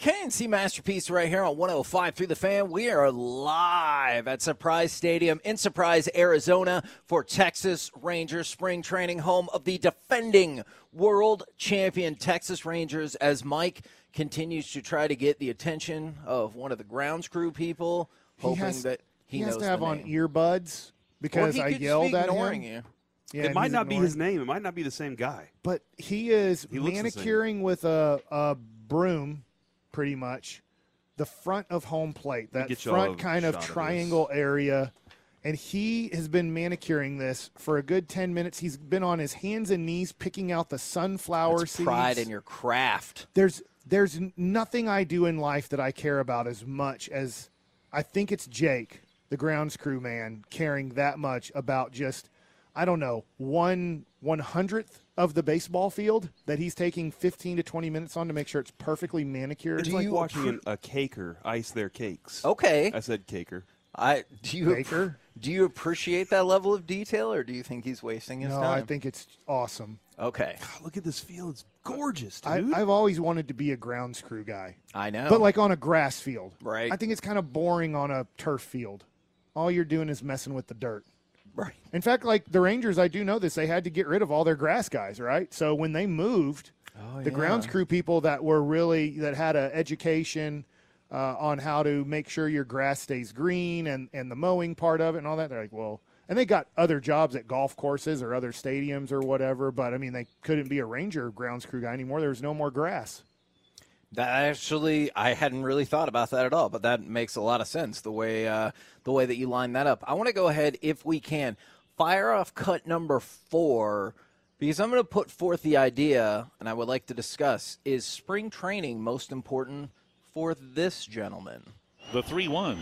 K&C Masterpiece right here on 105 through the fan. We are live at Surprise Stadium in Surprise, Arizona for Texas Rangers spring training, home of the defending world champion Texas Rangers as Mike continues to try to get the attention of one of the grounds crew people, hoping has, that he, he has to have the on earbuds because Or I could yelled at him. you. Yeah, it might he's not be his name. It might not be the same guy. But he is He looks the same. manicuring with a, a broom, pretty much, the front of home plate, that front kind of shot of triangle area. And he has been manicuring this for a good 10 minutes. He's been on his hands and knees picking out the sunflower That's seeds. pride in your craft. there's there's nothing I do in life that I care about as much as I think it's Jake, the grounds crew man, caring that much about just I don't know one one hundredth of the baseball field that he's taking 15 to 20 minutes on to make sure it's perfectly manicured. It's like watching an, a caker ice their cakes. Okay. I said caker. I do you Baker? do you appreciate that level of detail, or do you think he's wasting his time? no, time? I think it's awesome. okay, God, look at this field. It's gorgeous, I, dude. I've always wanted to be a grounds crew guy, I know. but like on a grass field. Right. I think it's kind of boring on a turf field. All you're doing is messing with the dirt. Right. In fact, like the Rangers, I do know this. They had to get rid of all their grass guys, right? So when they moved, Oh, the grounds crew people that were really that had a education uh, on how to make sure your grass stays green and and the mowing part of it and all that. They're like, well, and they got other jobs at golf courses or other stadiums or whatever. But I mean, they couldn't be a Ranger grounds crew guy anymore. There was no more grass. That actually, I hadn't really thought about that at all, but that makes a lot of sense the way uh, the way that you line that up. I want to go ahead, if we can, fire off cut number four because I'm going to put forth the idea, and I would like to discuss: is spring training most important for this gentleman? The 3 1.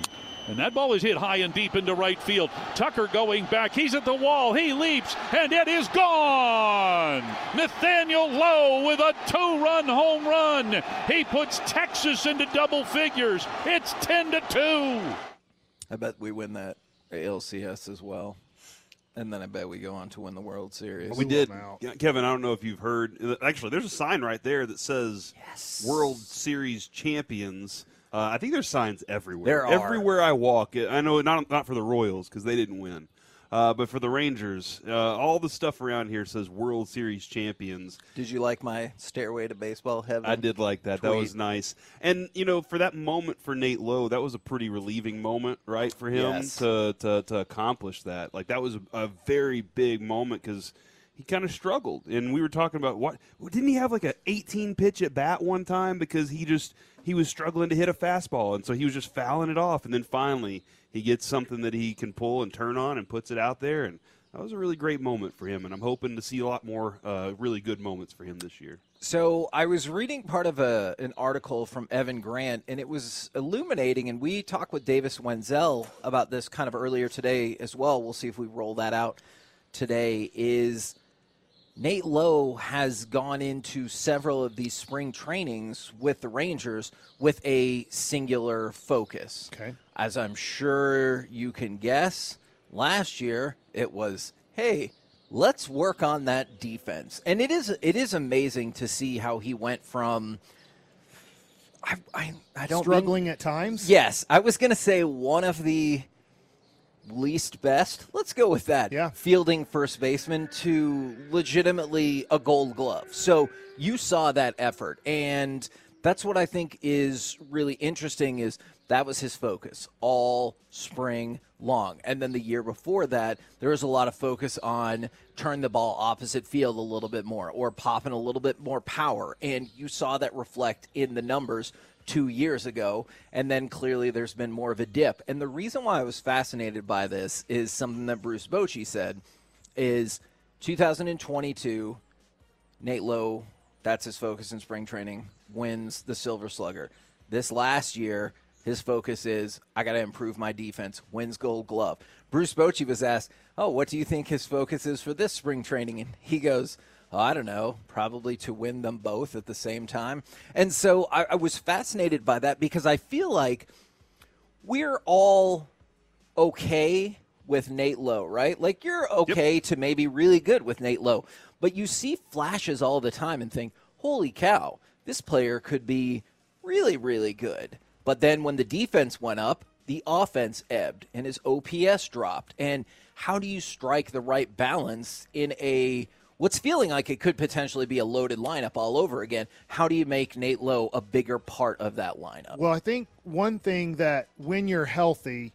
And that ball is hit high and deep into right field. Tucker going back. He's at the wall. He leaps, and it is gone. Nathaniel Lowe with a two run home run. He puts Texas into double figures. It's 10 to 2. I bet we win that ALCS as well, and then I bet we go on to win the World Series. we did. out. Kevin, I don't know if you've heard. Actually, there's a sign right there that says World Series champions. Uh, I think there's signs everywhere. There are. Everywhere I walk. I know not not for the Royals because they didn't win, uh, but for the Rangers, uh, all the stuff around here says World Series champions. Did you like my stairway to baseball heaven? I did like that. That was nice. And you know, for that moment for Nate Lowe, that was a pretty relieving moment, right, for him Yes. to, to to accomplish that. Like that was a, a very big moment because he kind of struggled. And we were talking about what didn't he have like a 18 pitch at bat one time because he just he was struggling to hit a fastball, and so he was just fouling it off. And then finally, he gets something that he can pull and turn on and puts it out there and. That was a really great moment for him, and I'm hoping to see a lot more uh, really good moments for him this year. So I was reading part of a, an article from Evan Grant, and it was illuminating. And we talked with Davis Wendzel about this kind of earlier today as well. We'll see if we roll that out today. Is Nate Lowe has gone into several of these spring trainings with the Rangers with a singular focus. Okay. As I'm sure you can guess, last year it was, hey, let's work on that defense. And it is it is amazing to see how he went from I I, I don't Struggling mean- at times. Yes, I was going to say one of the least best. Let's go with that. Yeah. Fielding first baseman to legitimately a gold glove. So you saw that effort and that's what I think is really interesting is that was his focus all spring long. And then the year before that, there was a lot of focus on turn the ball opposite field a little bit more or popping a little bit more power. And you saw that reflect in the numbers two years ago, and then clearly there's been more of a dip. And the reason why I was fascinated by this is something that Bruce Bochy said is 2022, Nate Lowe, that's his focus in spring training, wins the Silver Slugger. This last year, his focus is I got to improve my defense, wins Gold Glove. Bruce Bochy was asked, "Oh, what do you think his focus is for this spring training?" And he goes, I don't know, probably to win them both at the same time. And so I, I was fascinated by that because I feel like we're all okay with Nate Lowe, right? Like you're okay to maybe really good with Nate Lowe, but you see flashes all the time and think, holy cow, this player could be really, really good. But then when the defense went up, the offense ebbed and his OPS dropped. And how do you strike the right balance in a what's feeling like it could potentially be a loaded lineup all over again? How do you make Nate Lowe a bigger part of that lineup? Well, I think one thing that when you're healthy,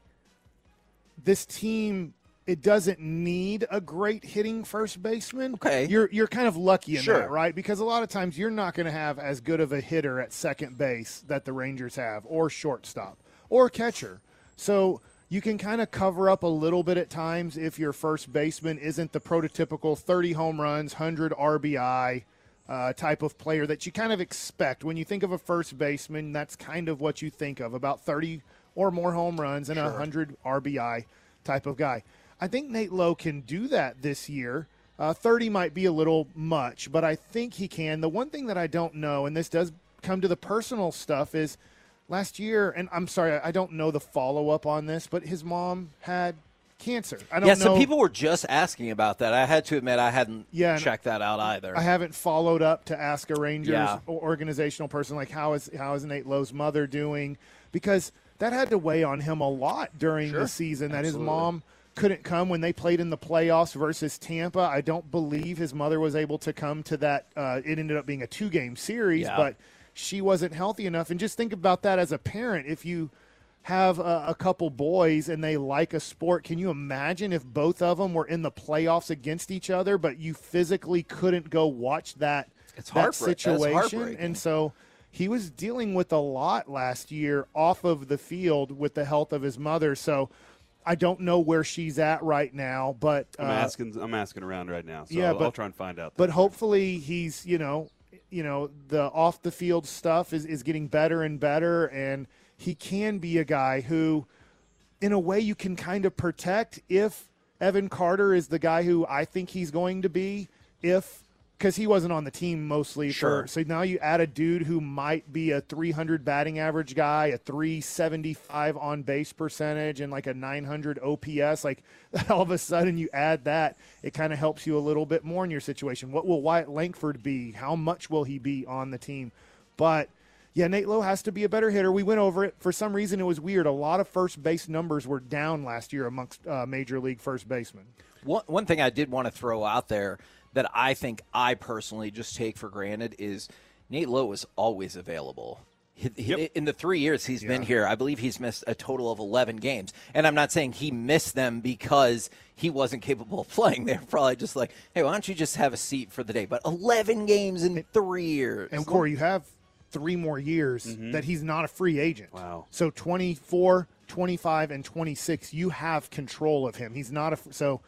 this team it doesn't need a great hitting first baseman. Okay. You're you're kind of lucky in Sure. that, right? Because a lot of times you're not going to have as good of a hitter at second base that the Rangers have or shortstop or catcher. So you can kind of cover up a little bit at times if your first baseman isn't the prototypical 30 home runs, 100 RBI uh, type of player that you kind of expect. When you think of a first baseman, that's kind of what you think of about 30 or more home runs and a 100 RBI type of guy. I think Nate Lowe can do that this year. Uh, 30 might be a little much, but I think he can. The one thing that I don't know, and this does come to the personal stuff, is last year, and I'm sorry, I don't know the follow up on this, but his mom had cancer. I don't Yeah, know. some people were just asking about that. I had to admit I hadn't Yeah, checked that out either. I haven't followed up to ask a Rangers Yeah. organizational person like how is how is Nate Lowe's mother doing because that had to weigh on him a lot during the season that his mom couldn't come when they played in the playoffs versus Tampa. I don't believe his mother was able to come to that. Uh, it ended up being a two game series, Yeah. but she wasn't healthy enough. And just think about that as a parent. If you have a, a couple boys and they like a sport, can you imagine if both of them were in the playoffs against each other, but you physically couldn't go watch that, It's that situation? And so he was dealing with a lot last year off of the field with the health of his mother. So I don't know where she's at right now, but I'm uh, asking. I'm asking around right now, so yeah, I'll, but- I'll try and find out. but hopefully he's you know you know the off the field stuff is, is getting better and better and he can be a guy who in a way you can kind of protect if evan carter is the guy who i think he's going to be if because he wasn't on the team mostly Sure. for so now you add a dude who might be a 300 batting average guy a 375 on base percentage and like a 900 ops like all of a sudden you add that it kind of helps you a little bit more in your situation what will wyatt langford be how much will he be on the team but yeah, Nate Lowe has to be a better hitter. We went over it. For some reason, it was weird. A lot of first base numbers were down last year amongst uh, major league first basemen. One, one thing I did want to throw out there that I think I personally just take for granted is Nate Lowe is always available. He- he- In the three years he's been here, I believe he's missed a total of 11 games. And I'm not saying he missed them because he wasn't capable of playing. They're probably just like, hey, why don't you just have a seat for the day? But 11 games in three years. And Corey, you have three more years mm-hmm. that he's not a free agent. Wow. So 24, 25, and 26, you have control of him. He's not a so.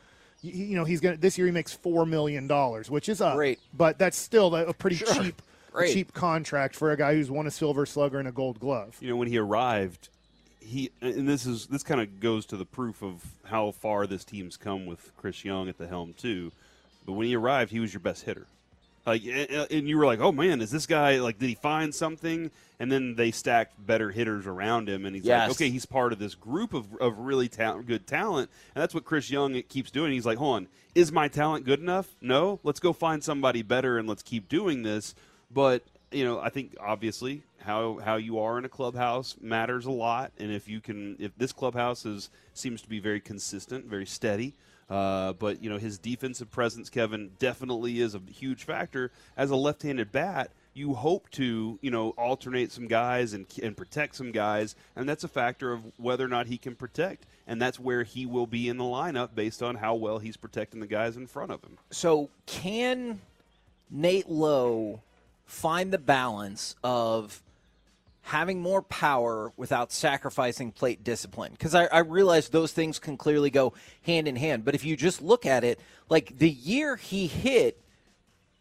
Y- You know he's gonna this year he makes four million dollars, which is up, Great. but that's still a a pretty cheap, Great. cheap contract for a guy who's won a Silver Slugger and a Gold Glove. you know when he arrived he and this is this kind of goes to the proof of how far this team's come with chris young at the helm too but when he arrived he was your best hitter Like, and you were like, "Oh man, is this guy like? Did he find something?" And then they stacked better hitters around him, and he's Yes. like, "Okay, he's part of this group of, of really ta- good talent." And that's what Chris Young keeps doing. He's like, "Hold on, is my talent good enough? No, let's go find somebody better, and let's keep doing this." But you know, I think obviously how how you are in a clubhouse matters a lot, and if you can, if this clubhouse is seems to be very consistent, very steady. Uh, but you know his defensive presence, Kevin, definitely is a huge factor. As a left-handed bat, you hope to you know alternate some guys and and protect some guys, and that's a factor of whether or not he can protect, and that's where he will be in the lineup based on how well he's protecting the guys in front of him. So can Nate Lowe find the balance of having more power without sacrificing plate discipline? Because I, I realize those things can clearly go hand in hand. But if you just look at it, like the year he hit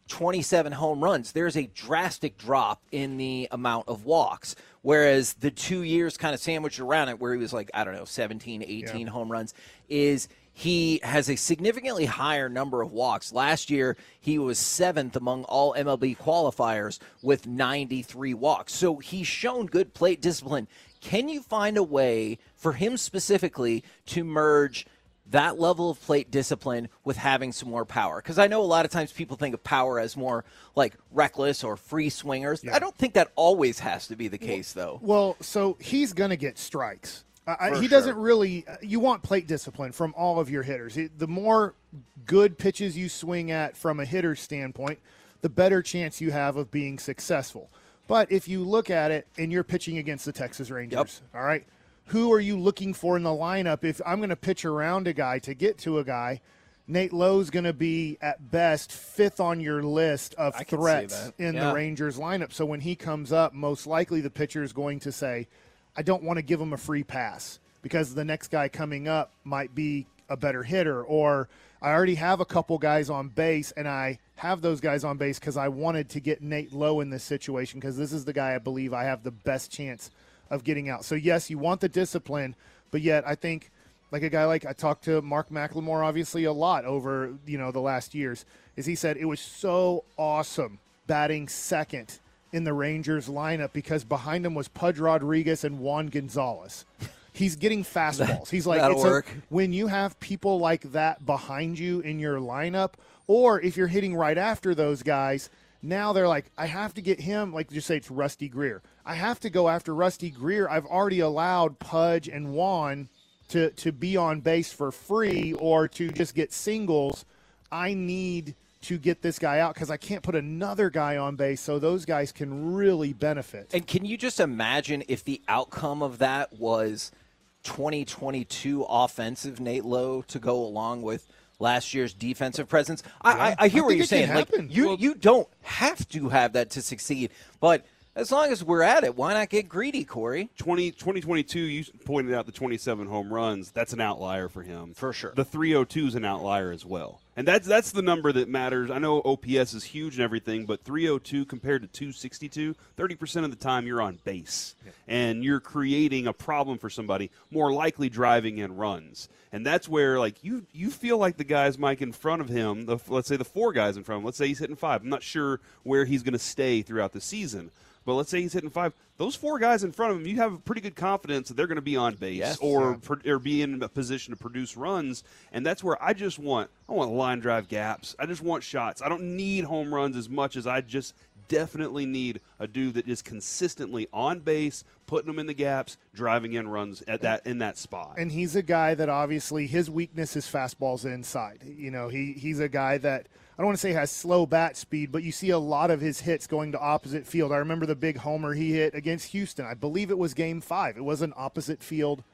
27 home runs, there's a drastic drop in the amount of walks. Whereas the two years kind of sandwiched around it, where he was like, I don't know, 17, 18 home runs, is he has a significantly higher number of walks. Last year, he was seventh among all MLB qualifiers with 93 walks. So he's shown good plate discipline. Can you find a way for him specifically to merge that level of plate discipline with having some more power. Because I know a lot of times people think of power as more like reckless or free swingers. I don't think that always has to be the case, though. Well, so he's going to get strikes. He sure. doesn't really. uh, You want plate discipline from all of your hitters. The more good pitches you swing at from a hitter's standpoint, the better chance you have of being successful. But if you look at it and you're pitching against the Texas Rangers, all right, who are you looking for in the lineup? If I'm going to pitch around a guy to get to a guy, Nate Lowe's going to be at best fifth on your list of I threats in Yeah. the Rangers lineup. So when he comes up, most likely the pitcher is going to say, I don't want to give him a free pass because the next guy coming up might be a better hitter, or I already have a couple guys on base and I have those guys on base because I wanted to get Nate Lowe in this situation because this is the guy I believe I have the best chance of getting out. So, yes, you want the discipline, but yet I think like a guy like I talked to Mark McLemore obviously a lot over you know the last years is he said it was so awesome batting second in the Rangers lineup because behind him was Pudge Rodriguez and Juan Gonzalez. He's getting fastballs. He's like That'll it's a- when you have people like that behind you in your lineup, or if you're hitting right after those guys, now they're like, I have to get him. Like just say it's Rusty Greer. I have to go after Rusty Greer. I've already allowed Pudge and Juan to to be on base for free or to just get singles. I need to get this guy out because I can't put another guy on base, so those guys can really benefit. And can you just imagine if the outcome of that was 2022 offensive Nate Lowe to go along with last year's defensive presence? I, I, I hear I what you're saying. Like you, Well- you don't have to have that to succeed, but as long as we're at it, why not get greedy, Corey? 20, 2022, you pointed out the 27 home runs. That's an outlier for him. For sure. The 302 is an outlier as well. And that's that's the number that matters. I know OPS is huge and everything, but 302 compared to 262, 30% of the time you're on base. And you're creating a problem for somebody, more likely driving in runs. And that's where like you you feel like the guys Mike in front of him, the, let's say the four guys in front of him, let's say he's hitting 5. I'm not sure where he's going to stay throughout the season. But let's say he's hitting five. Those four guys in front of him, you have pretty good confidence that they're going to be on base Yes. or or be in a position to produce runs. And that's where I just want I want line drive gaps. I just want shots. I don't need home runs as much as I just definitely need a dude that is consistently on base, putting them in the gaps, driving in runs at that in that spot. and he's a guy that obviously his weakness is fastballs inside. You know, he he's a guy that I don't want to say has slow bat speed, but you see a lot of his hits going to opposite field. I remember the big homer he hit against Houston. I believe it was Game Five. It was an opposite field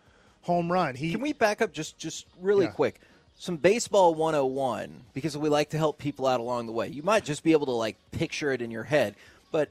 home run. He Can we back up just just really Yeah. quick? Some baseball 101 because we like to help people out along the way. You might just be able to like picture it in your head, but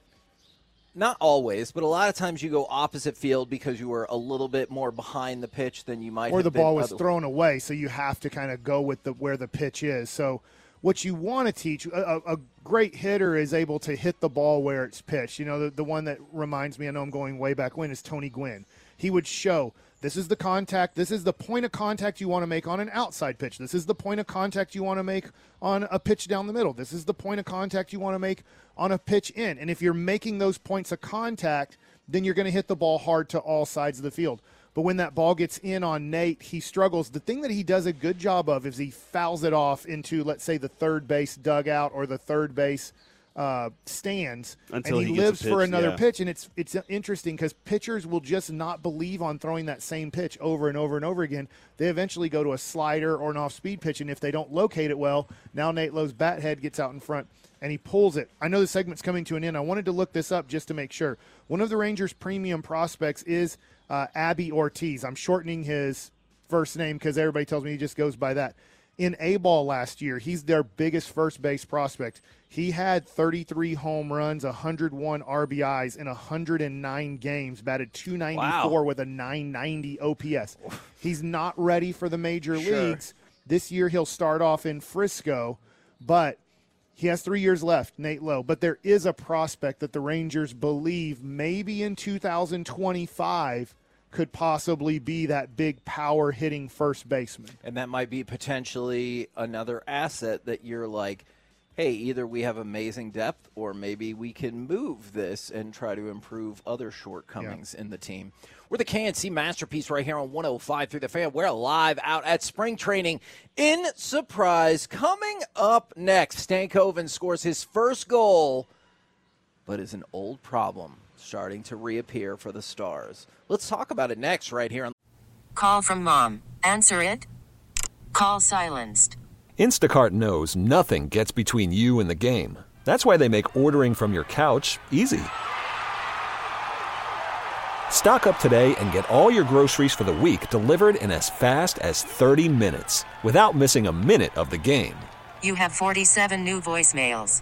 not always, but a lot of times you go opposite field because you were a little bit more behind the pitch than you might or the ball was other- thrown away, so you have to kind of go with the where the pitch is. So what you want to teach a, a a great hitter is able to hit the ball where it's pitched. You know, the, the one that reminds me, I know I'm going way back when, is Tony Gwynn. He would show This is the contact. This is the point of contact you want to make on an outside pitch. This is the point of contact you want to make on a pitch down the middle. This is the point of contact you want to make on a pitch in. And if you're making those points of contact, then you're going to hit the ball hard to all sides of the field. But when that ball gets in on Nate, he struggles. The thing that he does a good job of is he fouls it off into, let's say, the third base dugout or the third base uh, stands, Until and he, he lives for another yeah. pitch. And it's it's interesting because pitchers will just not believe on throwing that same pitch over and over and over again. They eventually go to a slider or an off-speed pitch, and if they don't locate it well, now Nate Lowe's bat head gets out in front and he pulls it. I know the segment's coming to an end. I wanted to look this up just to make sure. One of the Rangers' premium prospects is uh, Abi Ortiz. I'm shortening his first name because everybody tells me he just goes by that. In A ball last year, he's their biggest first base prospect. He had 33 home runs, 101 RBIs in 109 games, batted 294 Wow. with a 990 OPS. He's not ready for the major Sure. leagues. This year he'll start off in Frisco, but he has three years left, Nate Lowe. But there is a prospect that the Rangers believe maybe in 2025 could possibly be that big power hitting first baseman. And that might be potentially another asset that you're like, hey, either we have amazing depth or maybe we can move this and try to improve other shortcomings in the team. We're the K&C Masterpiece right here on 105 through the fan. We're live out at spring training in surprise. Coming up next, Stankoven scores his first goal, but is an old problem starting to reappear for the Stars. Let's talk about it next right here on Call from mom. Answer it. Call silenced. Instacart knows nothing gets between you and the game. That's why they make ordering from your couch easy. Stock up today and get all your groceries for the week delivered in as fast as 30 minutes without missing a minute of the game. You have 47 new voicemails.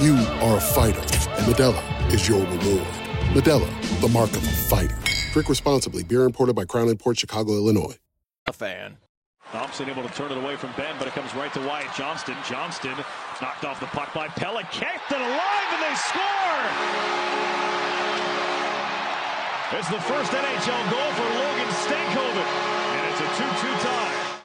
You are a fighter, and Modelo is your reward. Modelo, the mark of a fighter. Drink responsibly. Beer imported by Crown Port Chicago, Illinois. a fan. Thompson able to turn it away from Benn, but it comes right to Wyatt Johnston. Johnston knocked off the puck by Pella, kept it alive, and they score! It's the first NHL goal for Logan Stankoven, and it's a 2-2 tie.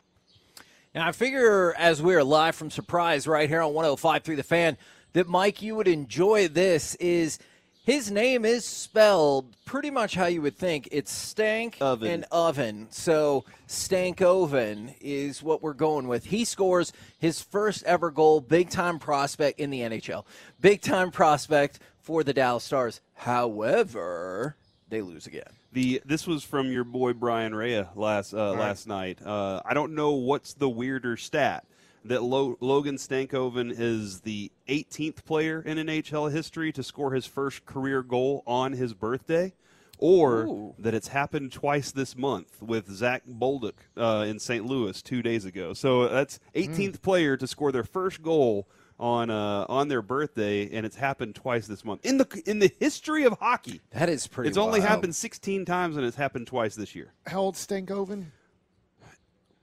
Now, I figure as we're live from Surprise right here on 105 through the fan, that Mike, you would enjoy this is his name is spelled pretty much how you would think. It's stank Oven. and oven. So Stankoven is what we're going with. He scores his first ever goal, big time prospect in the NHL. Big time prospect for the Dallas Stars. However, they lose again. The this was from your boy Brian Rea last uh, last night. Uh, I don't know what's the weirder stat that Lo- Logan Stankoven is the 18th player in NHL history to score his first career goal on his birthday, or Ooh. that it's happened twice this month with Zach Bolduc uh, in St. Louis two days ago. So that's 18th player to score their first goal on uh, on their birthday, and it's happened twice this month in the in the history of hockey. That is pretty It's only happened 16 times, and it's happened twice this year. How old Stankoven?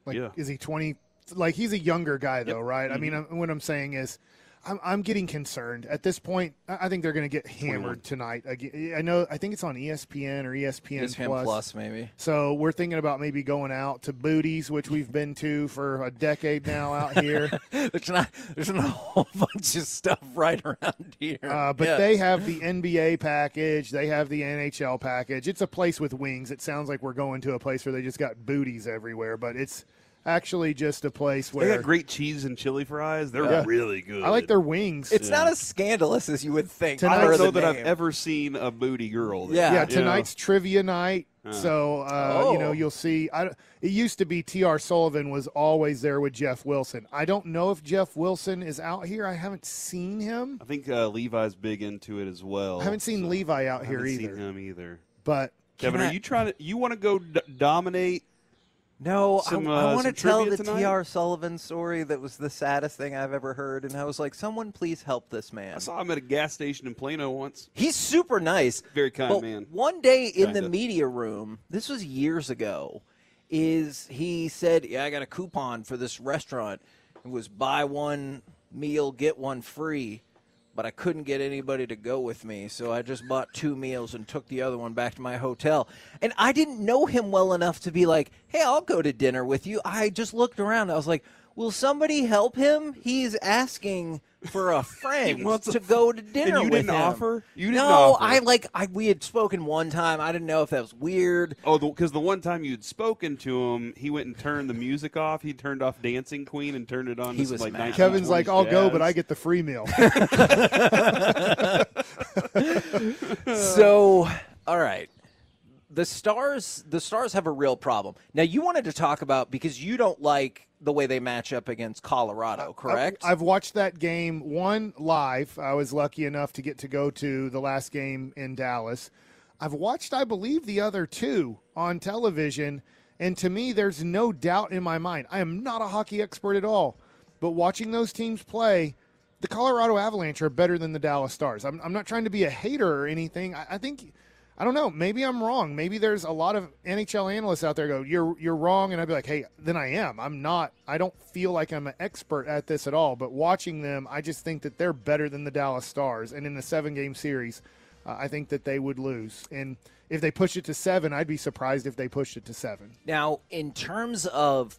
Like, Yeah. is he 20? Like, he's a younger guy, though, right? I mean, I'm- what I'm saying is, I'm, I'm getting concerned at this point. I I think they're going to get hammered tonight. Again. I know. I think it's on ESPN or ESPN, ESPN Plus. Plus, maybe. So we're thinking about maybe going out to Booties, which we've been to for a decade now out here. there's not there's not a whole bunch of stuff right around here. Uh, but Yeah. they have the NBA package. They have the NHL package. It's a place with wings. It sounds like we're going to a place where they just got booties everywhere, but it's actually just a place where They where got great cheese and chili fries. They're Yeah. really good. I like their wings. It's not as scandalous as you would think. Tonight- I don't know that I've ever seen a booty girl. there. Yeah. yeah, you know. tonight's trivia night. Uh. So uh, you know Oh. you'll see. I, don't- it used to be T.R. Sullivan was always there with Jeff Wilson. I don't know if Jeff Wilson is out here. I haven't seen him. I think uh, Levi's big into it as well. I haven't seen so Levi out I here haven't either. Seen him either. But Kevin, Can are I- you trying to? You want to go d- dominate? No, some, I, uh, want to tell the tonight? T.R. Sullivan story that was the saddest thing I've ever heard, and I was like, "Someone please help this man." I saw him at a gas station in Plano once. He's super nice. Very kind but man. One day in the Kinda. media room, this was years ago, is he said, "Yeah, I got a coupon for this restaurant. It was buy one meal get one free." But I couldn't get anybody to go with me, so I just bought two meals and took the other one back to my hotel. And I didn't know him well enough to be like, "Hey, I'll go to dinner with you." I just looked around. I was like, "Will somebody help him? He's asking for a friend wants a to f- go to dinner and you with didn't him." offer? You didn't no, offer? I like I we had spoken one time. I didn't know if that was weird. Oh, because the, one time you'd spoken to him, he went and turned the music off. He turned off Dancing Queen and turned it on. He to some, was like mad. Kevin's like, "I'll go, but I get the free meal." So, all right. The Stars the Stars have a real problem. Now you wanted to talk about because you don't like the way they match up against Colorado, correct? I've, I've watched that game one live. I was lucky enough to get to go to the last game in Dallas. I've watched, I believe, the other two on television, and to me, there's no doubt in my mind. I am not a hockey expert at all, but watching those teams play, the Colorado Avalanche are better than the Dallas Stars. I'm, I'm not trying to be a hater or anything. I, I think. I don't know. Maybe I'm wrong. Maybe there's a lot of NHL analysts out there go, "You're you're wrong," and I'd be like, "Hey, then I am. I'm not. I don't feel like I'm an expert at this at all." But watching them, I just think that they're better than the Dallas Stars. And in the seven game series, uh, I think that they would lose. And if they push it to seven, I'd be surprised if they pushed it to seven. Now, in terms of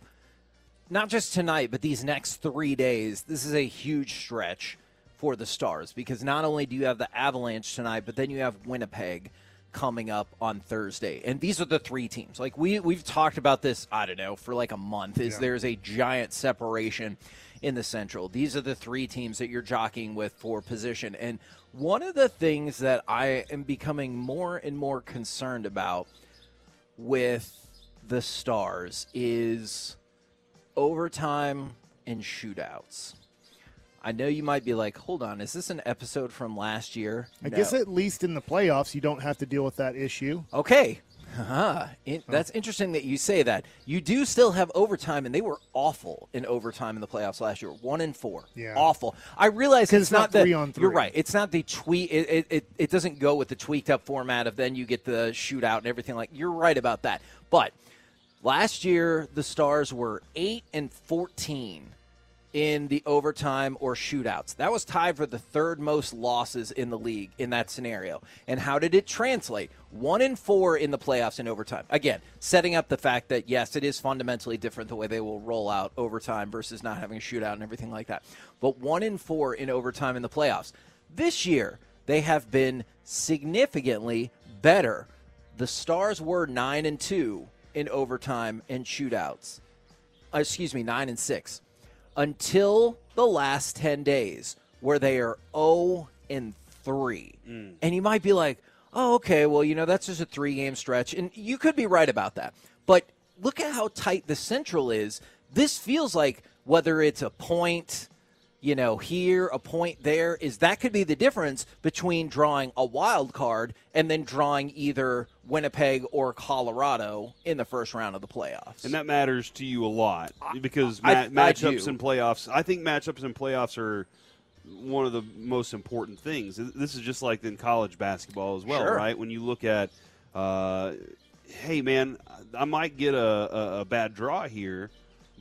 not just tonight, but these next three days, this is a huge stretch for the Stars because not only do you have the Avalanche tonight, but then you have Winnipeg coming up on Thursday. And these are the three teams. Like we we've talked about this, I don't know, for like a month. Is there's a giant separation in the Central. These are the three teams that you're jockeying with for position. And one of the things that I am becoming more and more concerned about with the Stars is overtime and shootouts. I know you might be like, hold on, is this an episode from last year? I No. guess at least in the playoffs, you don't have to deal with that issue. Okay. Uh-huh. In, that's interesting that you say that. You do still have overtime, and they were awful in overtime in the playoffs last year. One and four. Yeah. Awful. I realize it's, it's not the, three on three. You're right. It's not the tweet. It, it, it, it doesn't go with the tweaked up format of then you get the shootout and everything like. You're right about that. But last year the Stars were eight and fourteen in the overtime or shootouts. That was tied for the third most losses in the league in that scenario. And how did it translate? One in four in the playoffs in overtime. Again, setting up the fact that yes, it is fundamentally different the way they will roll out overtime versus not having a shootout and everything like that. But one in four in overtime in the playoffs. This year, they have been significantly better. The Stars were nine and two in overtime and shootouts. Uh, excuse me, nine and six until the last 10 days where they are 0 and 3. Mm. And you might be like, oh, okay, well, you know, that's just a three game stretch. And you could be right about that. But look at how tight the Central is. This feels like whether it's a point, you know, here, a point there, is that could be the difference between drawing a wild card and then drawing either Winnipeg or Colorado in the first round of the playoffs. And that matters to you a lot because I- ma- I matchups and playoffs. I think matchups and playoffs are one of the most important things. This is just like in college basketball as well, Sure. right? When you look at, uh, hey man, I might get a, a, a bad draw here,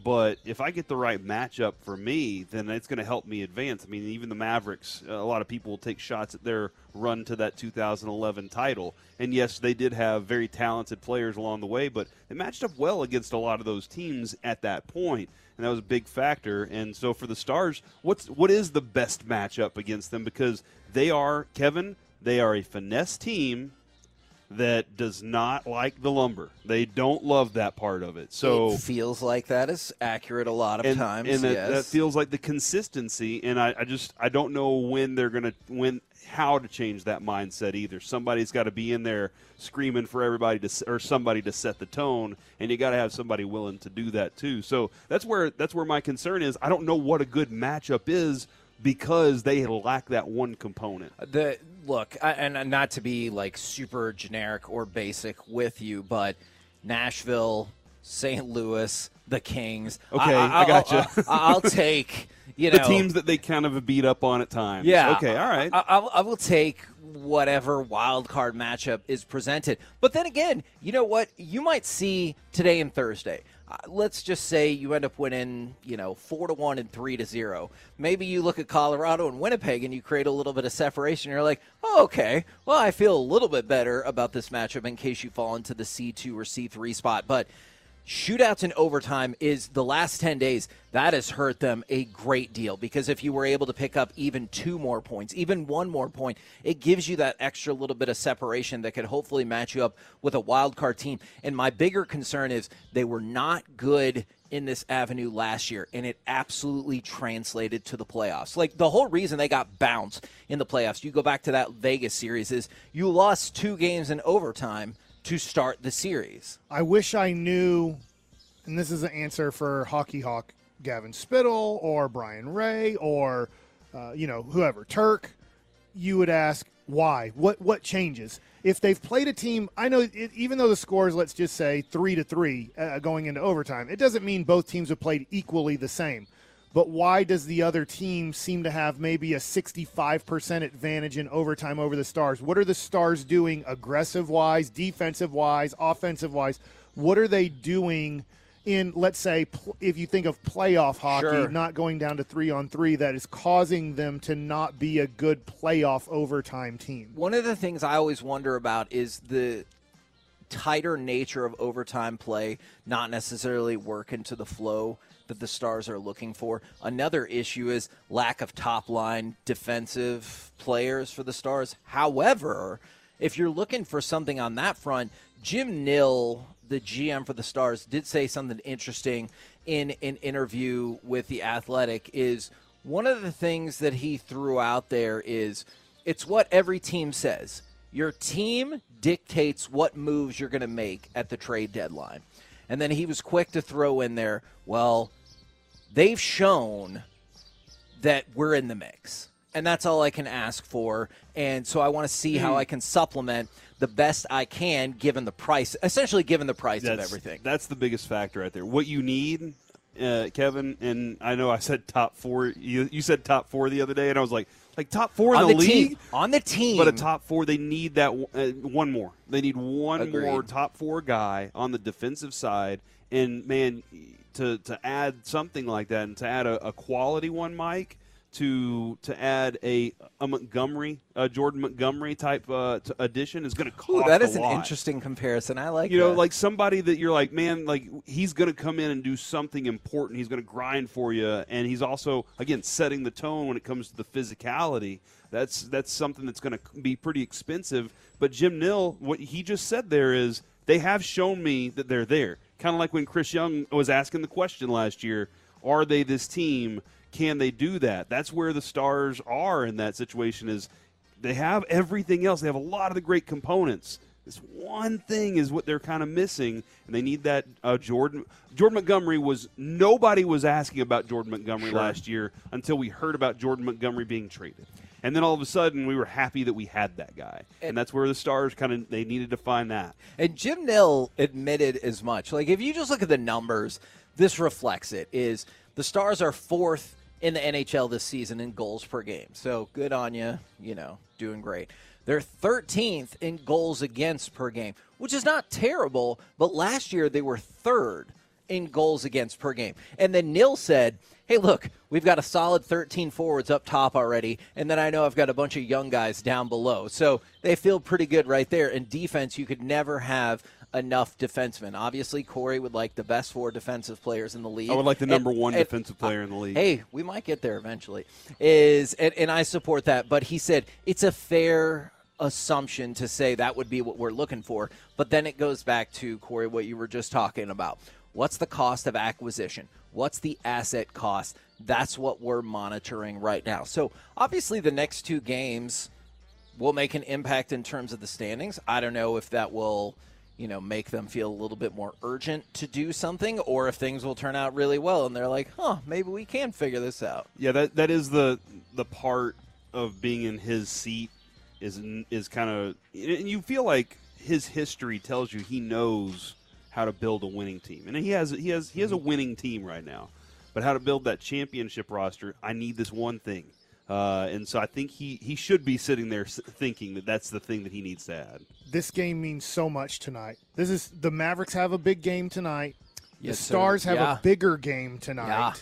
But if I get the right matchup for me, then it's going to help me advance. I mean, even the Mavericks, a lot of people will take shots at their run to that 2011 title. And yes, they did have very talented players along the way, but they matched up well against a lot of those teams at that point, and that was a big factor. And so for the Stars, what's what is the best matchup against them? Because they are Kevin, they are a finesse team that does not like the lumber. They don't love that part of it. So it feels like that is accurate a lot of and, times. and that, yes. that feels like the consistency. And I, I just I don't know when they're gonna when how to change that mindset either. Somebody's got to be in there screaming for everybody to or somebody to set the tone, and you got to have somebody willing to do that too. So that's where that's where my concern is. I don't know what a good matchup is because they lack that one component. the look I, and not to be like super generic or basic with you but nashville st louis the kings Okay, I gotcha. I'll, I'll take you know the teams that they kind of beat up on at times. yeah Okay. All right. I, I, I will take whatever wild card matchup is presented but then again you know what you might see today and thursday uh, let's just say you end up winning, you know, four to one and three to zero. Maybe you look at Colorado and Winnipeg and you create a little bit of separation. You're like, oh, okay, well, I feel a little bit better about this matchup in case you fall into the C2 or C3 spot. But shootouts in overtime is the last 10 days that has hurt them a great deal because if you were able to pick up even two more points even one more point it gives you that extra little bit of separation that could hopefully match you up with a wild card team. And my bigger concern is they were not good in this avenue last year and it absolutely translated to the playoffs. Like the whole reason they got bounced in the playoffs you go back to that vegas series is you lost two games in overtime to start the series I wish I knew, and this is an answer for Hockey Hawk Gavin Spittle or Brian Ray or, uh, you know, whoever, Turk. You would ask why? What what changes? If they've played a team, I know it, even though the scores, let's just say three to three uh, going into overtime, it doesn't mean both teams have played equally the same. But why does the other team seem to have maybe a 65% advantage in overtime over the Stars? What are the Stars doing aggressive wise, defensive wise, offensive wise? What are they doing in, let's say, if you think of playoff hockey, Sure. not going down to three on three, that is causing them to not be a good playoff overtime team? One of the things I always wonder about is the tighter nature of overtime play not necessarily work into the flow that the Stars are looking for. Another issue is lack of top line defensive players for the Stars. However, if you're looking for something on that front, Jim Nill, the GM for the Stars, did say something interesting in an interview with The Athletic is one of the things that he threw out there is it's what every team says. Your team dictates what moves you're going to make at the trade deadline. And then he was quick to throw in there, well, they've shown that we're in the mix. And that's all I can ask for. And so I want to see how I can supplement the best I can given the price, essentially given the price of everything. That's the biggest factor right there. What you need, uh, Kevin, and I know I said top four. You, you said top four the other day, and I was like, like top four in On the, the league. team. On the team. But a top four, they need that uh, one more. They need one Agreed. more top four guy on the defensive side. And man, to to add something like that, and to add a, a quality one, Mike, to to add a a Montgomery, a Jordan Montgomery type uh, t- addition is going to cost. Ooh, that is an lot. interesting comparison. I like You know, like somebody that you're like, man, like he's going to come in and do something important. He's going to grind for you, and he's also again setting the tone when it comes to the physicality. That's that's something that's going to be pretty expensive. But Jim Nill, what he just said there is they have shown me that they're there. Kind of like when Chris Young was asking the question last year: Are they this team? Can they do that? That's where the Stars are in that situation. Is they have everything else. They have a lot of the great components. This one thing is what they're kind of missing, and they need that uh, Jordan. Jordan Montgomery was nobody was asking about Jordan Montgomery Sure. last year until we heard about Jordan Montgomery being traded, and then all of a sudden we were happy that we had that guy, and, that's where the Stars kind of they needed to find that. And Jim Nill admitted as much. Like if you just look at the numbers, this reflects it. Is the Stars are fourth in the NHL this season in goals per game. So good on you, you know, doing great. They're 13th in goals against per game, which is not terrible, but last year they were third in goals against per game. And then Nill said, hey, look, we've got a solid 13 forwards up top already, and then I know I've got a bunch of young guys down below. So they feel pretty good right there. In defense, you could never have enough defensemen. Obviously, Corey would like the best four defensive players in the league. I would like the number And- one and- defensive player in the league. Hey, we might get there eventually. Is and, and I support that, but he said it's a fair assumption to say that would be what we're looking for. But then it goes back to Corey, what you were just talking about. What's the cost of acquisition? What's the asset cost? That's what we're monitoring right now. So obviously, the next two games will make an impact in terms of the standings. I don't know if that will, you know, make them feel a little bit more urgent to do something, or if things will turn out really well and they're like, huh, maybe we can figure this out. Yeah, that that is the the part of being in his seat is is kind of and you feel like his history tells you he knows how to build a winning team. And he has he has he has a winning team right now. But how to build that championship roster, I need this one thing. Uh, and so I think he, he should be sitting there thinking that that's the thing that he needs to add. This game means so much tonight. This is the Mavericks have a big game tonight. Yes, the sir. Stars have Yeah. a bigger game tonight. Yeah.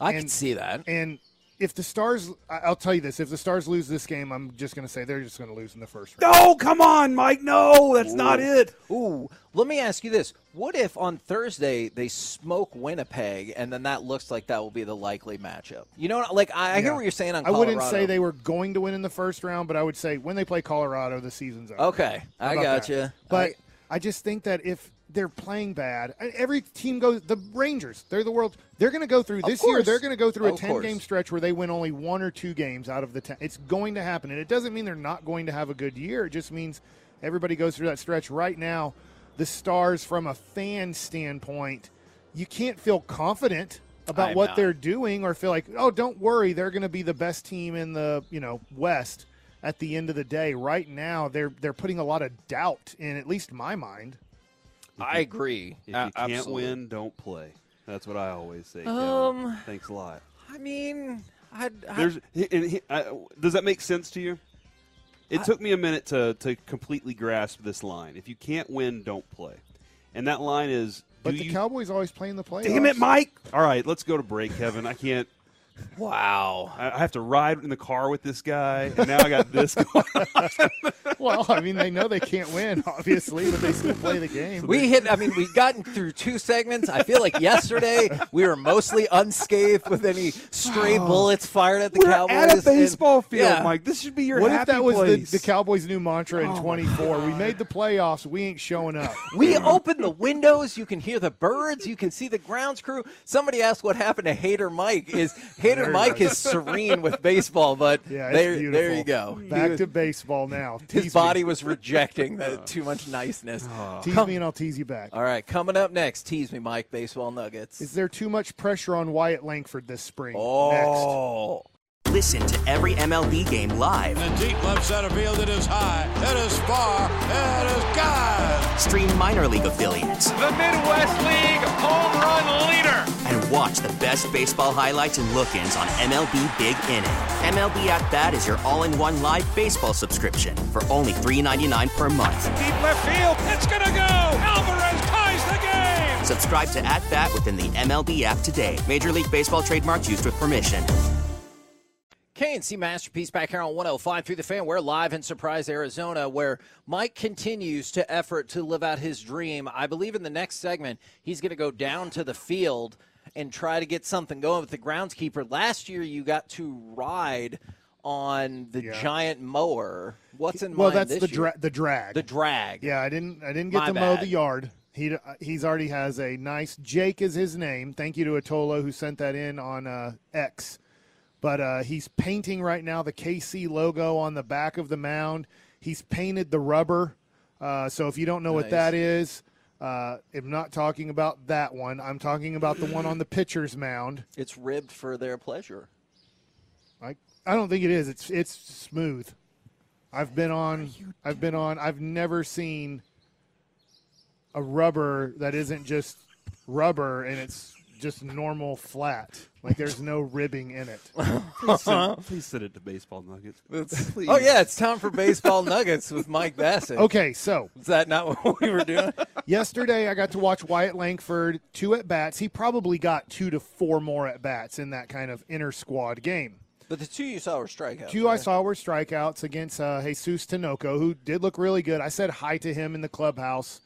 I can see that. And if the Stars, I- I'll tell you this: if the Stars lose this game, I'm just going to say they're just going to lose in the first round. No, come on, Mike. No, that's not it. Ooh, let me ask you this: What if on Thursday they smoke Winnipeg, and then that looks like that will be the likely matchup? You know, like I, I hear what you're saying on. I wouldn't say they were going to win in the first round, but I would say when they play Colorado, the season's over. Okay, How I got that? you. But I, just think that if they're playing bad, every team goes. The Rangers, they're the world. They're going to go through Of this year. They're going to go through a ten-game stretch where they win only one or two games out of the ten. It's going to happen, and it doesn't mean they're not going to have a good year. It just means everybody goes through that stretch. Right now, the Stars, from a fan standpoint, you can't feel confident about I'm what not. they're doing or feel like, oh, don't worry, they're going to be the best team in the you know West. At the end of the day, right now they're they're putting a lot of doubt in at least my mind. I agree. If A- you can't absolutely. win, don't play. That's what I always say. Kevin. Um, Thanks a lot. I mean, I'd, I, There's, and he- I- does that make sense to you? It took me a minute to, to completely grasp this line. If you can't win, don't play. And that line is. But the you, Cowboys always play in the playoffs. Damn it, Mike! All right, let's go to break, Kevin. I can't. Wow. I I have to ride in the car with this guy, and now I got this going. Well, I mean, they know they can't win, obviously, but they still play the game. We hit. I mean, we've gotten through two segments. I feel like yesterday we were mostly unscathed with any stray oh. bullets fired at the We're Cowboys. at a and- baseball field, yeah. Mike. This should be your what if happy that was the, place. the Cowboys' new mantra Oh in 24? We made the playoffs. We ain't showing up. We open the windows. You can hear the birds. You can see the grounds crew. Somebody asked what happened to Hater Mike. Is Hater There Mike is serene with baseball, but Yeah, there, beautiful. there you go. Back was- to baseball now. his Tease body me. was rejecting the too much niceness. Tease Come- me and I'll tease you back. All right, coming up next, tease me, Mike. Baseball Nuggets. Is there too much pressure on Wyatt Langford this spring? Next. oh, Listen to every MLB game live. In the deep left center field, it is high, it is far, it is gone. Stream minor league affiliates The Midwest League home run leader. And watch the best baseball highlights and look-ins on MLB Big Inning. MLB At Bat is your all-in-one live baseball subscription for only $3.99 per month. Deep left field. It's going to go. Alvarez ties the game. Subscribe to At Bat within the MLB app today. Major League Baseball trademarks used with permission. K&C Masterpiece back here on 105 through the fan. We're live in Surprise, Arizona, where Mike continues to effort to live out his dream. I believe in the next segment, he's going to go down to the field and try to get something going with the groundskeeper. Last year, you got to ride on the Yeah. giant mower. What's in Well, that's this the dra- the drag. The drag. Yeah, I didn't I didn't get My to mow the yard. He he's already has a nice Jake is his name. Thank you to Atolo who sent that in on uh, X. But uh, he's painting right now the KC logo on the back of the mound. He's painted the rubber. Uh, so if you don't know what that is, uh, I'm not talking about that one. I'm talking about the one on the pitcher's mound. It's ribbed for their pleasure. I I don't think it is. It's it's smooth. I've been on. I've been on. I've never seen a rubber that isn't just rubber and it's just normal flat. Like there's no ribbing in it. Please send, please send it to Baseball Nuggets. Please. Oh yeah, it's time for baseball nuggets with Mike Bacsik. Okay, so is that not what we were doing? Yesterday, I got to watch Wyatt Langford two at bats. He probably got two to four more at bats in that kind of inner squad game. But the two you saw were strikeouts. Two I saw were strikeouts against uh, Jesus Tinoco, who did look really good. I said hi to him in the clubhouse,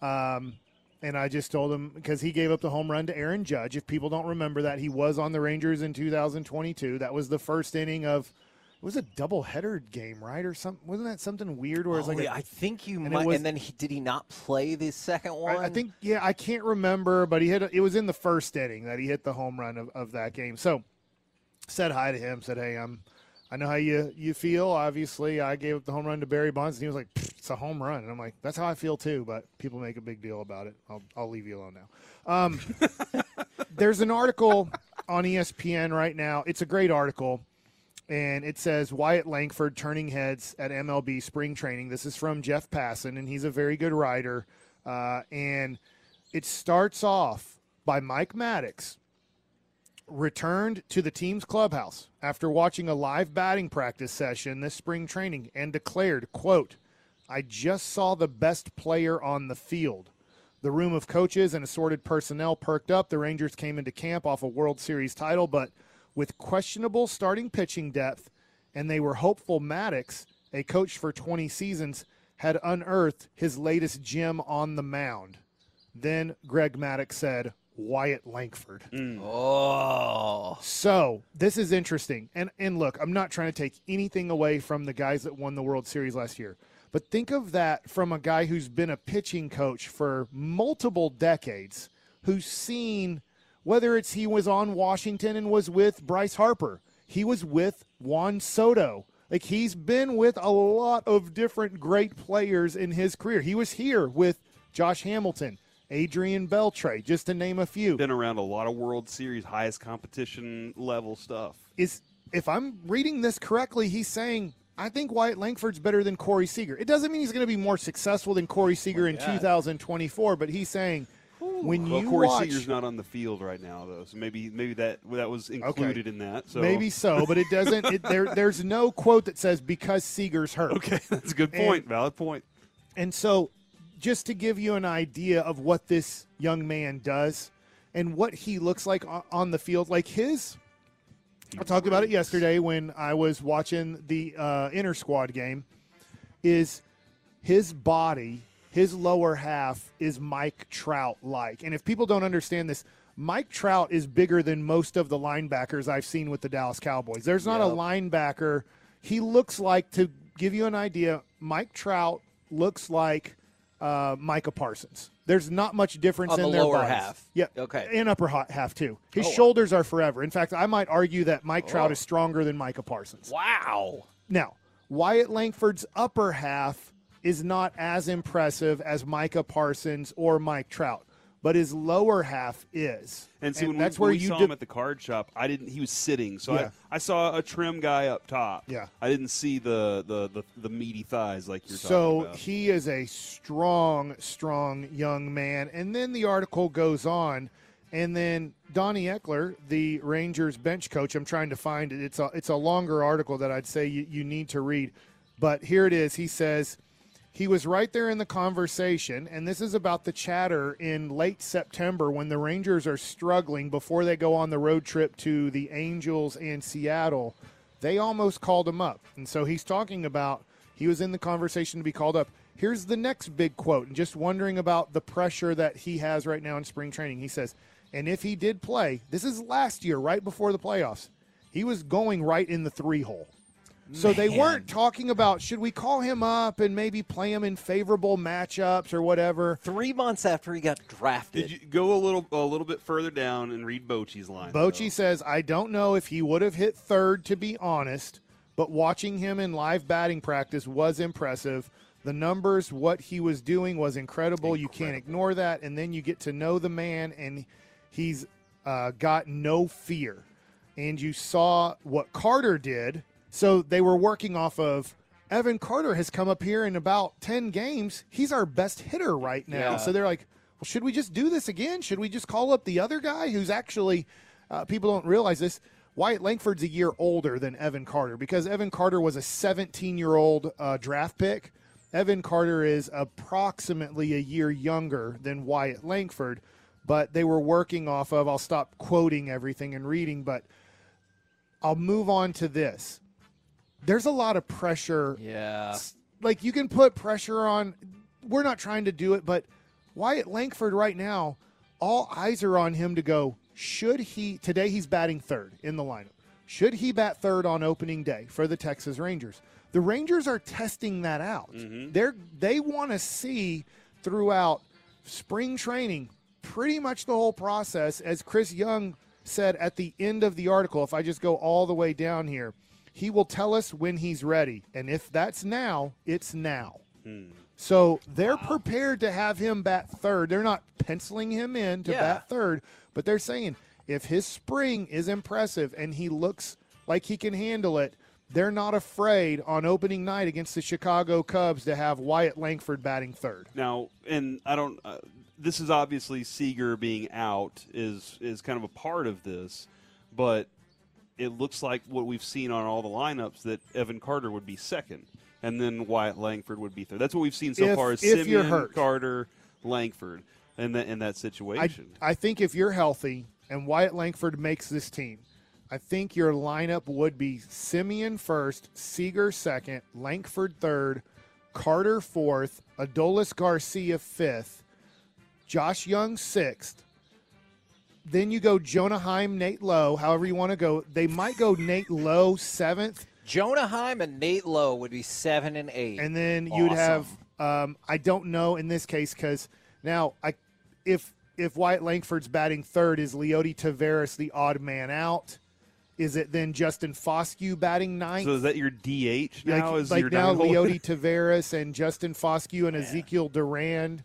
um, and I just told him because he gave up the home run to Aaron Judge. If people don't remember that, he was on the Rangers in 2022. That was the first inning of. It was a double header game, right, or something? Wasn't that something weird? Where it's Oh, like yeah, I think you and might. was- and then he, did he not play the second one? I, I think yeah, I can't remember, but he hit. It was in the first inning that he hit the home run of, of that game. So said hi to him. Said, "Hey, I'm. I know how you you feel. Obviously, I gave up the home run to Barry Bonds, and he was like, "It's a home run." And I'm like, "That's how I feel too." But people make a big deal about it. I'll I'll leave you alone now. Um, there's an article on ESPN right now. It's a great article and it says Wyatt Langford turning heads at MLB spring training. This is from Jeff Passan, and he's a very good writer. Uh, and it starts off by Mike Maddox returned to the team's clubhouse after watching a live batting practice session this spring training and declared, quote, I just saw the best player on the field. The room of coaches and assorted personnel perked up. The Rangers came into camp off a World Series title, but with questionable starting pitching depth, and they were hopeful Maddux, a coach for 20 seasons, had unearthed his latest gem on the mound. Then Greg Maddux said, Wyatt Langford. Mm. Oh. So this is interesting. And and look, I'm not trying to take anything away from the guys that won the World Series last year. But think of that from a guy who's been a pitching coach for multiple decades, who's seen whether it's he was on Washington and was with Bryce Harper, he was with Juan Soto. Like he's been with a lot of different great players in his career. He was here with Josh Hamilton, Adrian Beltre, just to name a few. Been around a lot of World Series, highest competition level stuff. is if I'm reading this correctly, he's saying I think Wyatt Langford's better than Corey Seager. It doesn't mean he's going to be more successful than Corey Seager in 2024, but he's saying when well, you Corey watch, Seager's not on the field right now, though, so maybe maybe that that was included in that. So maybe so, but it doesn't. It, there, there's no quote that says because Seager's hurt. Okay, that's a good And- point. Valid point. And so, just to give you an idea of what this young man does and what he looks like on, the field, like his. I talked about it yesterday when I was watching the uh, inter squad game. Is his body, his lower half, is Mike Trout like? And if people don't understand this, Mike Trout is bigger than most of the linebackers I've seen with the Dallas Cowboys. There's not a linebacker. He looks like, to give you an idea, Mike Trout looks like uh, Micah Parsons. There's not much difference On in the their lower bodies. half. Yeah. Okay. And upper ha- half too. His Oh. shoulders are forever. In fact, I might argue that Mike Trout Oh. is stronger than Micah Parsons. Wow. Now, Wyatt Langford's upper half is not as impressive as Micah Parsons or Mike Trout, but his lower half is. And see, when, that's we, where when we you saw him at the card shop, I didn't. He was sitting, so Yeah. I, I saw a trim guy up top. Yeah. I didn't see the the, the, the meaty thighs like you're talking So about. he is a strong, strong young man. And then the article goes on, and then Donnie Ecker, the Rangers bench coach, I'm trying to find it. It's a it's a longer article that I'd say you, you need to read. But here it is. He says he was right there in the conversation, and this is about the chatter in late September when the Rangers are struggling before they go on the road trip to the Angels and Seattle. They almost called him up. And so he's talking about he was in the conversation to be called up. Here's the next big quote, and just wondering about the pressure that he has right now in spring training. He says, and if he did play, this is last year, right before the playoffs, he was going right in the three hole. So they weren't talking about should we call him up and maybe play him in favorable matchups or whatever. Three months after he got drafted. Did you go a little a little bit further down and read Bochy's line? Bochy says, I don't know if he would have hit third, to be honest, but watching him in live batting practice was impressive. The numbers, what he was doing was incredible. You can't ignore that. And then you get to know the man, and he's uh, got no fear. And you saw what Carter did. So they were working off of Evan Carter has come up here in about 10 games. He's our best hitter right now. Yeah. So they're like, well, should we just do this again? Should we just call up the other guy who's actually, uh, people don't realize this. Wyatt Langford's a year older than Evan Carter because Evan Carter was a 17 year old uh, draft pick. Evan Carter is approximately a year younger than Wyatt Langford, but they were working off of, I'll stop quoting everything and reading, but I'll move on to this. There's a lot of pressure. Yeah. Like you can put pressure on, we're not trying to do it, but Wyatt Langford right now, all eyes are on him to go, should he, today he's batting third in the lineup. Should he bat third on opening day for the Texas Rangers? The Rangers are testing that out. Mm-hmm. They're they want to see throughout spring training pretty much the whole process as Chris Young said at the end of the article if I just go all the way down here he will tell us when he's ready and if that's now it's now. So they're prepared to have him bat third. They're not penciling him in to Yeah. bat third, but they're saying if his spring is impressive and he looks like he can handle it, they're not afraid on opening night against the Chicago Cubs to have Wyatt Langford batting third. Now, and I don't. Uh, this is obviously Seager being out is is kind of a part of this, but it looks like what we've seen on all the lineups that Evan Carter would be second, and then Wyatt Langford would be third. That's what we've seen so If- far. Is Semien. Carter, Langford, in that in that I, situation. I think if you're healthy and Wyatt Langford makes this team, I think your lineup would be Semien first, Seager second, Langford third, Carter fourth, Adolis Garcia fifth, Josh Jung sixth. Then you go Jonah Heim, Nate Lowe, however you want to go. They might go Nate Lowe seventh. Jonah Heim and Nate Lowe would be seven and eight. and then you'd have um, I don't know in this case because now I if if Wyatt Langford's batting third is Leody Taveras the odd man out. Is it then Justin Foscue batting ninth? so is that your DH now? like is like your now nine-hole? Leody Taveras and Justin Foscue and Ezequiel Duran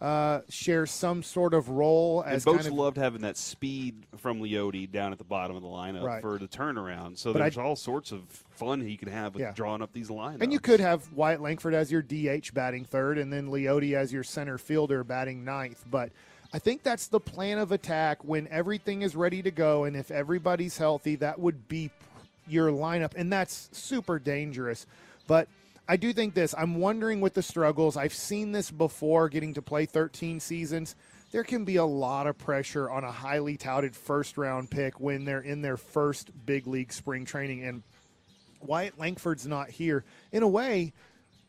uh, share some sort of role And as both kind of loved having that speed from Leody down at the bottom of the lineup Right. for the turnaround. So But there's I- all sorts of fun he can have with Yeah. drawing up these lineups. And you could have Wyatt Langford as your DH batting third, and then Leody as your center fielder batting ninth. But I think that's the plan of attack when everything is ready to go, and if everybody's healthy, that would be your lineup, and that's super dangerous. But I do think this. I'm wondering with the struggles. I've seen this before, getting to play 13 seasons. There can be a lot of pressure on a highly touted first round pick when they're in their first big league spring training, and Wyatt Langford's not here. In a way,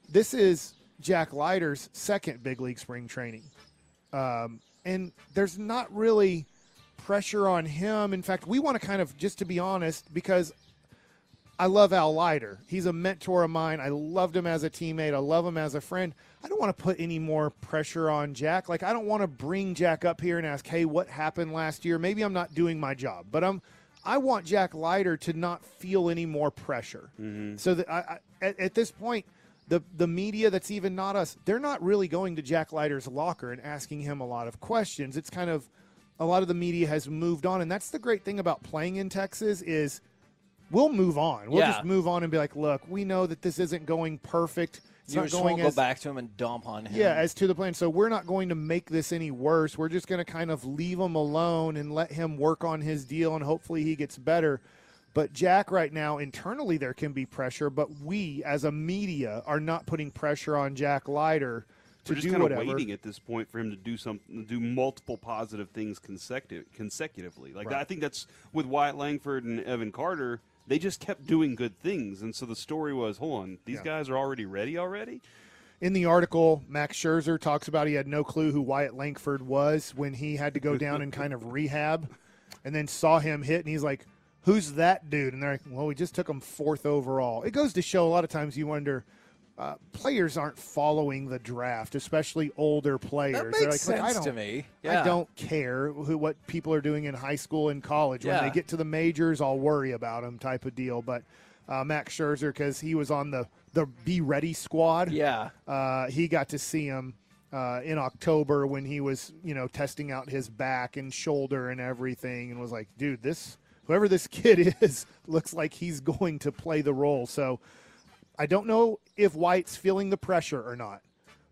this is Jack Leiter's second big league spring training. Um, and there's not really pressure on him. In fact, we want to kind of, just to be honest, because I love Al Leiter. He's a mentor of mine. I loved him as a teammate. I love him as a friend. I don't want to put any more pressure on Jack. Like I don't want to bring Jack up here and ask, "Hey, what happened last year?" Maybe I'm not doing my job, but I'm I want Jack Leiter to not feel any more pressure. Mm-hmm. So that I, I, at, at this point, the the media that's even not us, they're not really going to Jack Leiter's locker and asking him a lot of questions. It's kind of a lot of the media has moved on, and that's the great thing about playing in Texas is we'll move on. We'll Yeah. just move on and be like, look, we know that this isn't going perfect. It's you not just going won't as go back to him and dump on him. yeah, as to the plan. So we're not going to make this any worse. We're just going to kind of leave him alone and let him work on his deal, and hopefully he gets better. But Jack, right now, internally there can be pressure, but we as a media are not putting pressure on Jack Leiter to do whatever. We're just do kind whatever. of waiting at this point for him to do something, do multiple positive things consecutive, consecutively. Like Right. I think that's with Wyatt Langford and Evan Carter. They just kept doing good things, and so the story was, hold on, these Yeah. guys are already ready already. In the article, Max Scherzer talks about he had no clue who Wyatt Langford was when he had to go down and kind of rehab, and then saw him hit, and he's like, "Who's that dude?" And they're like, "Well, we just took him fourth overall." It goes to show a lot of times you wonder. Uh, players aren't following the draft, especially older players. They're makes like, "Look, I sense to don't- me. I don't care who what people are doing in high school and college. When Yeah. they get to the majors, I'll worry about them, type of deal. But uh, Max Scherzer, because he was on the the Be Ready squad, Yeah. uh, he got to see him uh, in October when he was, you know, testing out his back and shoulder and everything, and was like, "Dude, this whoever this kid is looks like he's going to play the role." So, I don't know if Wyatt's feeling the pressure or not,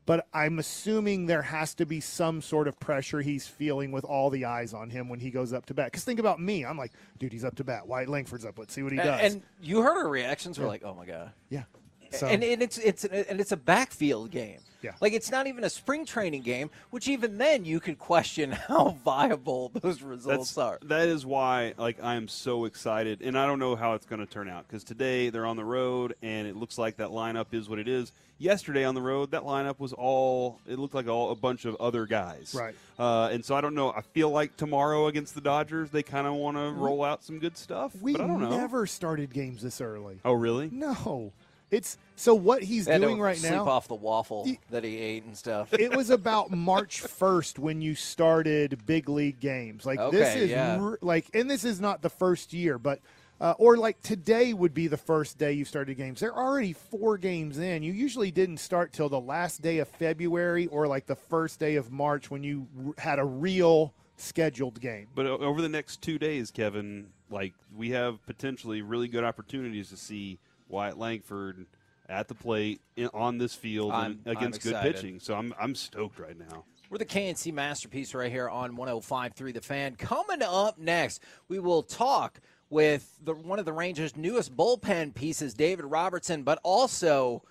but I'm assuming there has to be some sort of pressure he's feeling with all the eyes on him when he goes up to bat. Because think about me, I'm like, dude, he's up to bat. Wyatt Langford's up. Let's see what he And, does. and you heard her reactions. We're Yeah. like, oh my god. yeah. So, and, and it's it's and it's a backfield game. Yeah. Like it's not even a spring training game, which even then you could question how viable those results That's, are. that is why like I am so excited, and I don't know how it's going to turn out because today they're on the road, and it looks like that lineup is what it is. Yesterday on the road, that lineup was all it looked like all a bunch of other guys, Right. Uh, and so I don't know. I feel like tomorrow against the Dodgers, they kind of want to roll out some good stuff, we but I don't know. never started games this early. Oh, really? No. It's so what he's They doing right sleep now. off the waffle that he ate and stuff. it was about March 1st when you started big league games. Like this is yeah. r- like, and this is not the first year, but uh, or like today would be the first day you started games. They're already four games in. You usually didn't start till the last day of February or like the first day of March when you r- had a real scheduled game. But over the next two days, Kevin, like we have potentially really good opportunities to see Wyatt Langford at the plate in, on this field I'm- against I'm good pitching. So I'm I'm stoked right now. We're the K&C masterpiece right here on 105.3 The Fan. Coming up next, we will talk with the, one of the Rangers' newest bullpen pieces, David Robertson, but also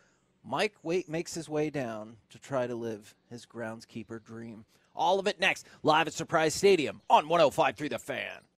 Mike Waite makes his way down to try to live his groundskeeper dream. All of it next, live at Surprise Stadium on 105.3 The Fan.